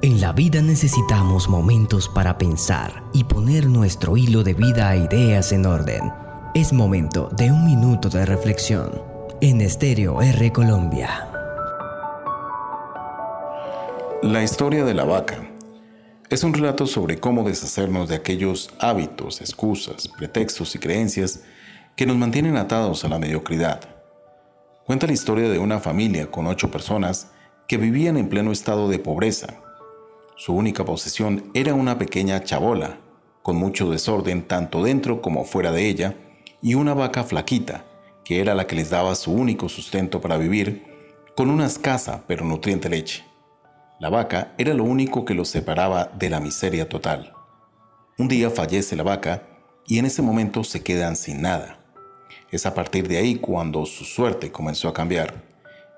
En la vida necesitamos momentos para pensar y poner nuestro hilo de vida a ideas en orden. Es momento de un minuto de reflexión en Estéreo R Colombia. La historia de la vaca es un relato sobre cómo deshacernos de aquellos hábitos, excusas, pretextos y creencias que nos mantienen atados a la mediocridad. Cuenta la historia de una familia con ocho personas que vivían en pleno estado de pobreza su única posesión era una pequeña chabola, con mucho desorden tanto dentro como fuera de ella, y una vaca flaquita, que era la que les daba su único sustento para vivir, con una escasa pero nutriente leche. La vaca era lo único que los separaba de la miseria total. Un día fallece la vaca y en ese momento se quedan sin nada. Es a partir de ahí cuando su suerte comenzó a cambiar.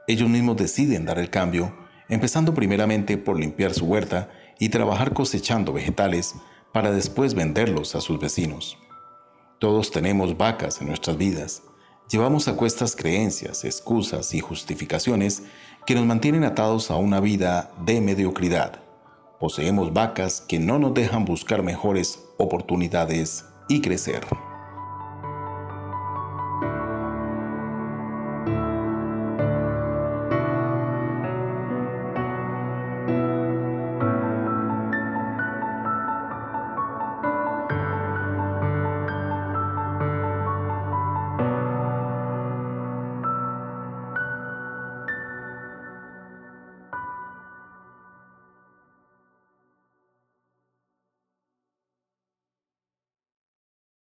Ellos mismos deciden dar el cambio empezando primeramente por limpiar su huerta y trabajar cosechando vegetales para después venderlos a sus vecinos. Todos tenemos vacas en nuestras vidas. Llevamos a cuestas creencias, excusas y justificaciones que nos mantienen atados a una vida de mediocridad. Poseemos vacas que no nos dejan buscar mejores oportunidades y crecer.